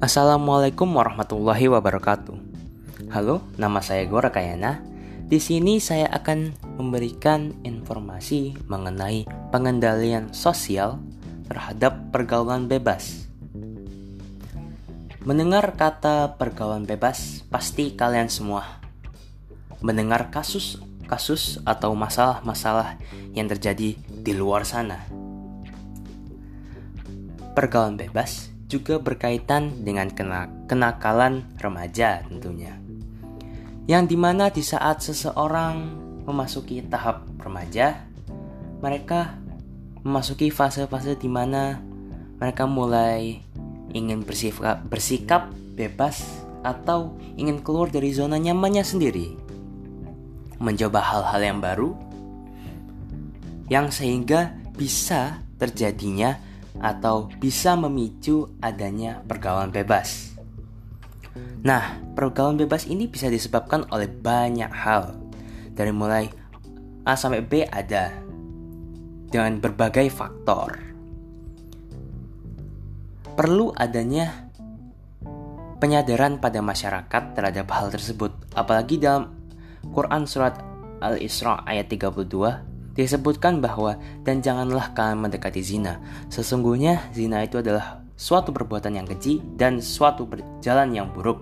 Assalamualaikum warahmatullahi wabarakatuh. Halo, nama saya Gora Kayana. Di sini saya akan memberikan informasi mengenai pengendalian sosial terhadap pergaulan bebas. Mendengar kata pergaulan bebas, pasti kalian semua mendengar kasus-kasus atau masalah-masalah yang terjadi di luar sana. Pergaulan bebas juga berkaitan dengan kenakalan remaja tentunya. Yang di mana di saat seseorang memasuki tahap remaja, mereka memasuki fase-fase di mana mereka mulai ingin bersikap, bersikap bebas atau ingin keluar dari zona nyamannya sendiri. Mencoba hal-hal yang baru yang sehingga bisa terjadinya atau bisa memicu adanya pergaulan bebas. Nah, pergaulan bebas ini bisa disebabkan oleh banyak hal. Dari mulai A sampai B ada dengan berbagai faktor. Perlu adanya penyadaran pada masyarakat terhadap hal tersebut, apalagi dalam Quran surat Al-Isra ayat 32 disebutkan bahwa dan janganlah kalian mendekati zina. Sesungguhnya zina itu adalah suatu perbuatan yang keji dan suatu berjalan yang buruk.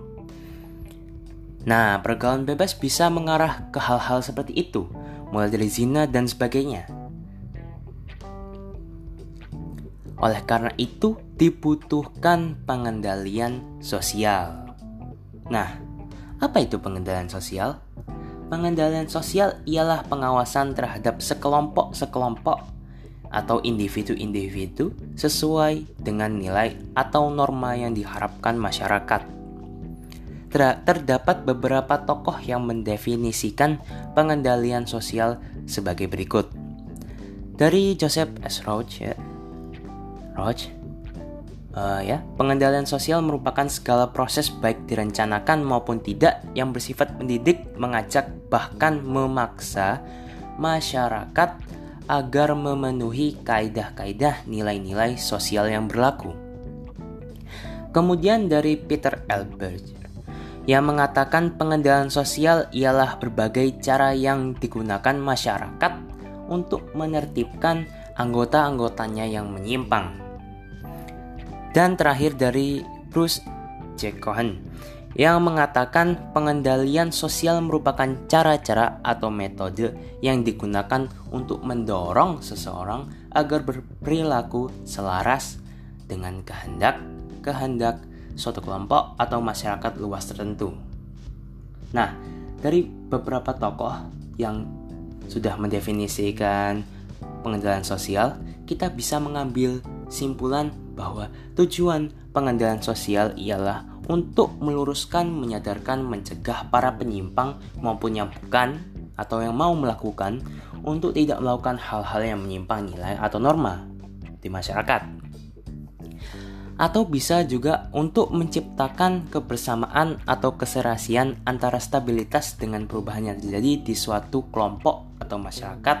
Nah, pergaulan bebas bisa mengarah ke hal-hal seperti itu, mulai dari zina dan sebagainya. Oleh karena itu, dibutuhkan pengendalian sosial. Nah, apa itu pengendalian sosial? Pengendalian sosial ialah pengawasan terhadap sekelompok-sekelompok atau individu-individu sesuai dengan nilai atau norma yang diharapkan masyarakat. Terdapat beberapa tokoh yang mendefinisikan pengendalian sosial sebagai berikut. Dari Joseph S. Roach, ya. Roach Uh, ya, pengendalian sosial merupakan segala proses baik direncanakan maupun tidak yang bersifat mendidik, mengajak, bahkan memaksa masyarakat agar memenuhi kaidah-kaidah nilai-nilai sosial yang berlaku. Kemudian dari Peter Albert yang mengatakan pengendalian sosial ialah berbagai cara yang digunakan masyarakat untuk menertibkan anggota-anggotanya yang menyimpang. Dan terakhir dari Bruce J. Cohen yang mengatakan pengendalian sosial merupakan cara-cara atau metode yang digunakan untuk mendorong seseorang agar berperilaku selaras dengan kehendak kehendak suatu kelompok atau masyarakat luas tertentu. Nah, dari beberapa tokoh yang sudah mendefinisikan pengendalian sosial, kita bisa mengambil simpulan bahwa tujuan pengendalian sosial ialah untuk meluruskan, menyadarkan, mencegah para penyimpang maupun yang bukan atau yang mau melakukan untuk tidak melakukan hal-hal yang menyimpang nilai atau norma di masyarakat. Atau bisa juga untuk menciptakan kebersamaan atau keserasian antara stabilitas dengan perubahan yang terjadi di suatu kelompok atau masyarakat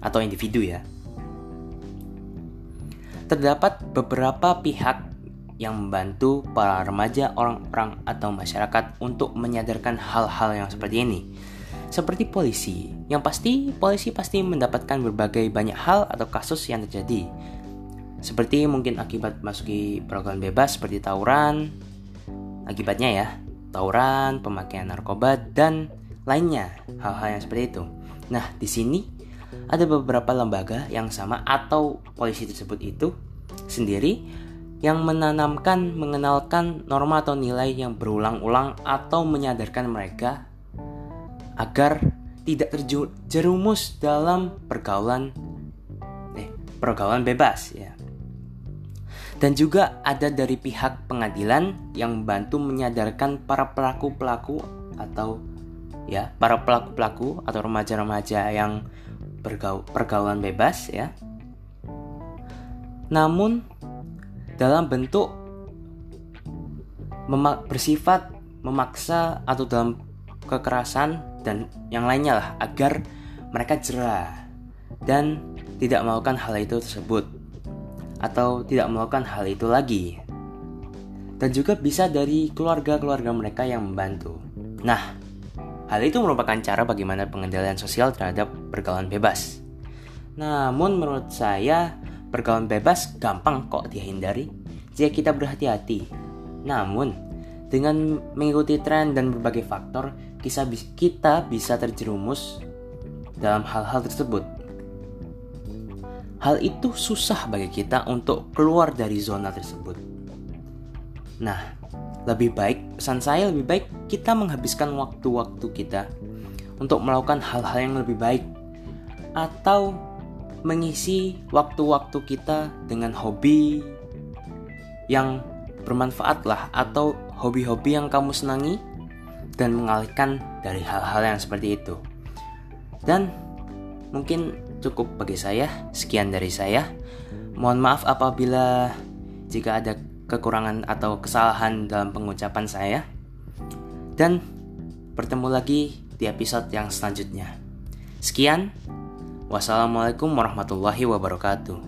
atau individu ya terdapat beberapa pihak yang membantu para remaja, orang-orang, atau masyarakat untuk menyadarkan hal-hal yang seperti ini. Seperti polisi, yang pasti polisi pasti mendapatkan berbagai banyak hal atau kasus yang terjadi. Seperti mungkin akibat masuki program bebas seperti tawuran, akibatnya ya, tawuran, pemakaian narkoba, dan lainnya, hal-hal yang seperti itu. Nah, di sini ada beberapa lembaga yang sama atau polisi tersebut itu sendiri yang menanamkan mengenalkan norma atau nilai yang berulang-ulang atau menyadarkan mereka agar tidak terjerumus dalam pergaulan eh pergaulan bebas ya. Dan juga ada dari pihak pengadilan yang membantu menyadarkan para pelaku-pelaku atau ya para pelaku-pelaku atau remaja-remaja yang bergaul pergaulan bebas ya. Namun dalam bentuk memak bersifat memaksa atau dalam kekerasan dan yang lainnya lah agar mereka jerah dan tidak melakukan hal itu tersebut atau tidak melakukan hal itu lagi. dan juga bisa dari keluarga-keluarga mereka yang membantu. Nah, hal itu merupakan cara bagaimana pengendalian sosial terhadap pergaulan bebas. Namun menurut saya, pergaulan bebas gampang kok dihindari jika kita berhati-hati. Namun, dengan mengikuti tren dan berbagai faktor, kita bisa terjerumus dalam hal-hal tersebut. Hal itu susah bagi kita untuk keluar dari zona tersebut. Nah, lebih baik, pesan saya lebih baik kita menghabiskan waktu-waktu kita untuk melakukan hal-hal yang lebih baik atau mengisi waktu-waktu kita dengan hobi yang bermanfaat lah atau hobi-hobi yang kamu senangi dan mengalihkan dari hal-hal yang seperti itu. Dan mungkin cukup bagi saya, sekian dari saya. Mohon maaf apabila jika ada kekurangan atau kesalahan dalam pengucapan saya. Dan bertemu lagi di episode yang selanjutnya. Sekian, wassalamualaikum warahmatullahi wabarakatuh.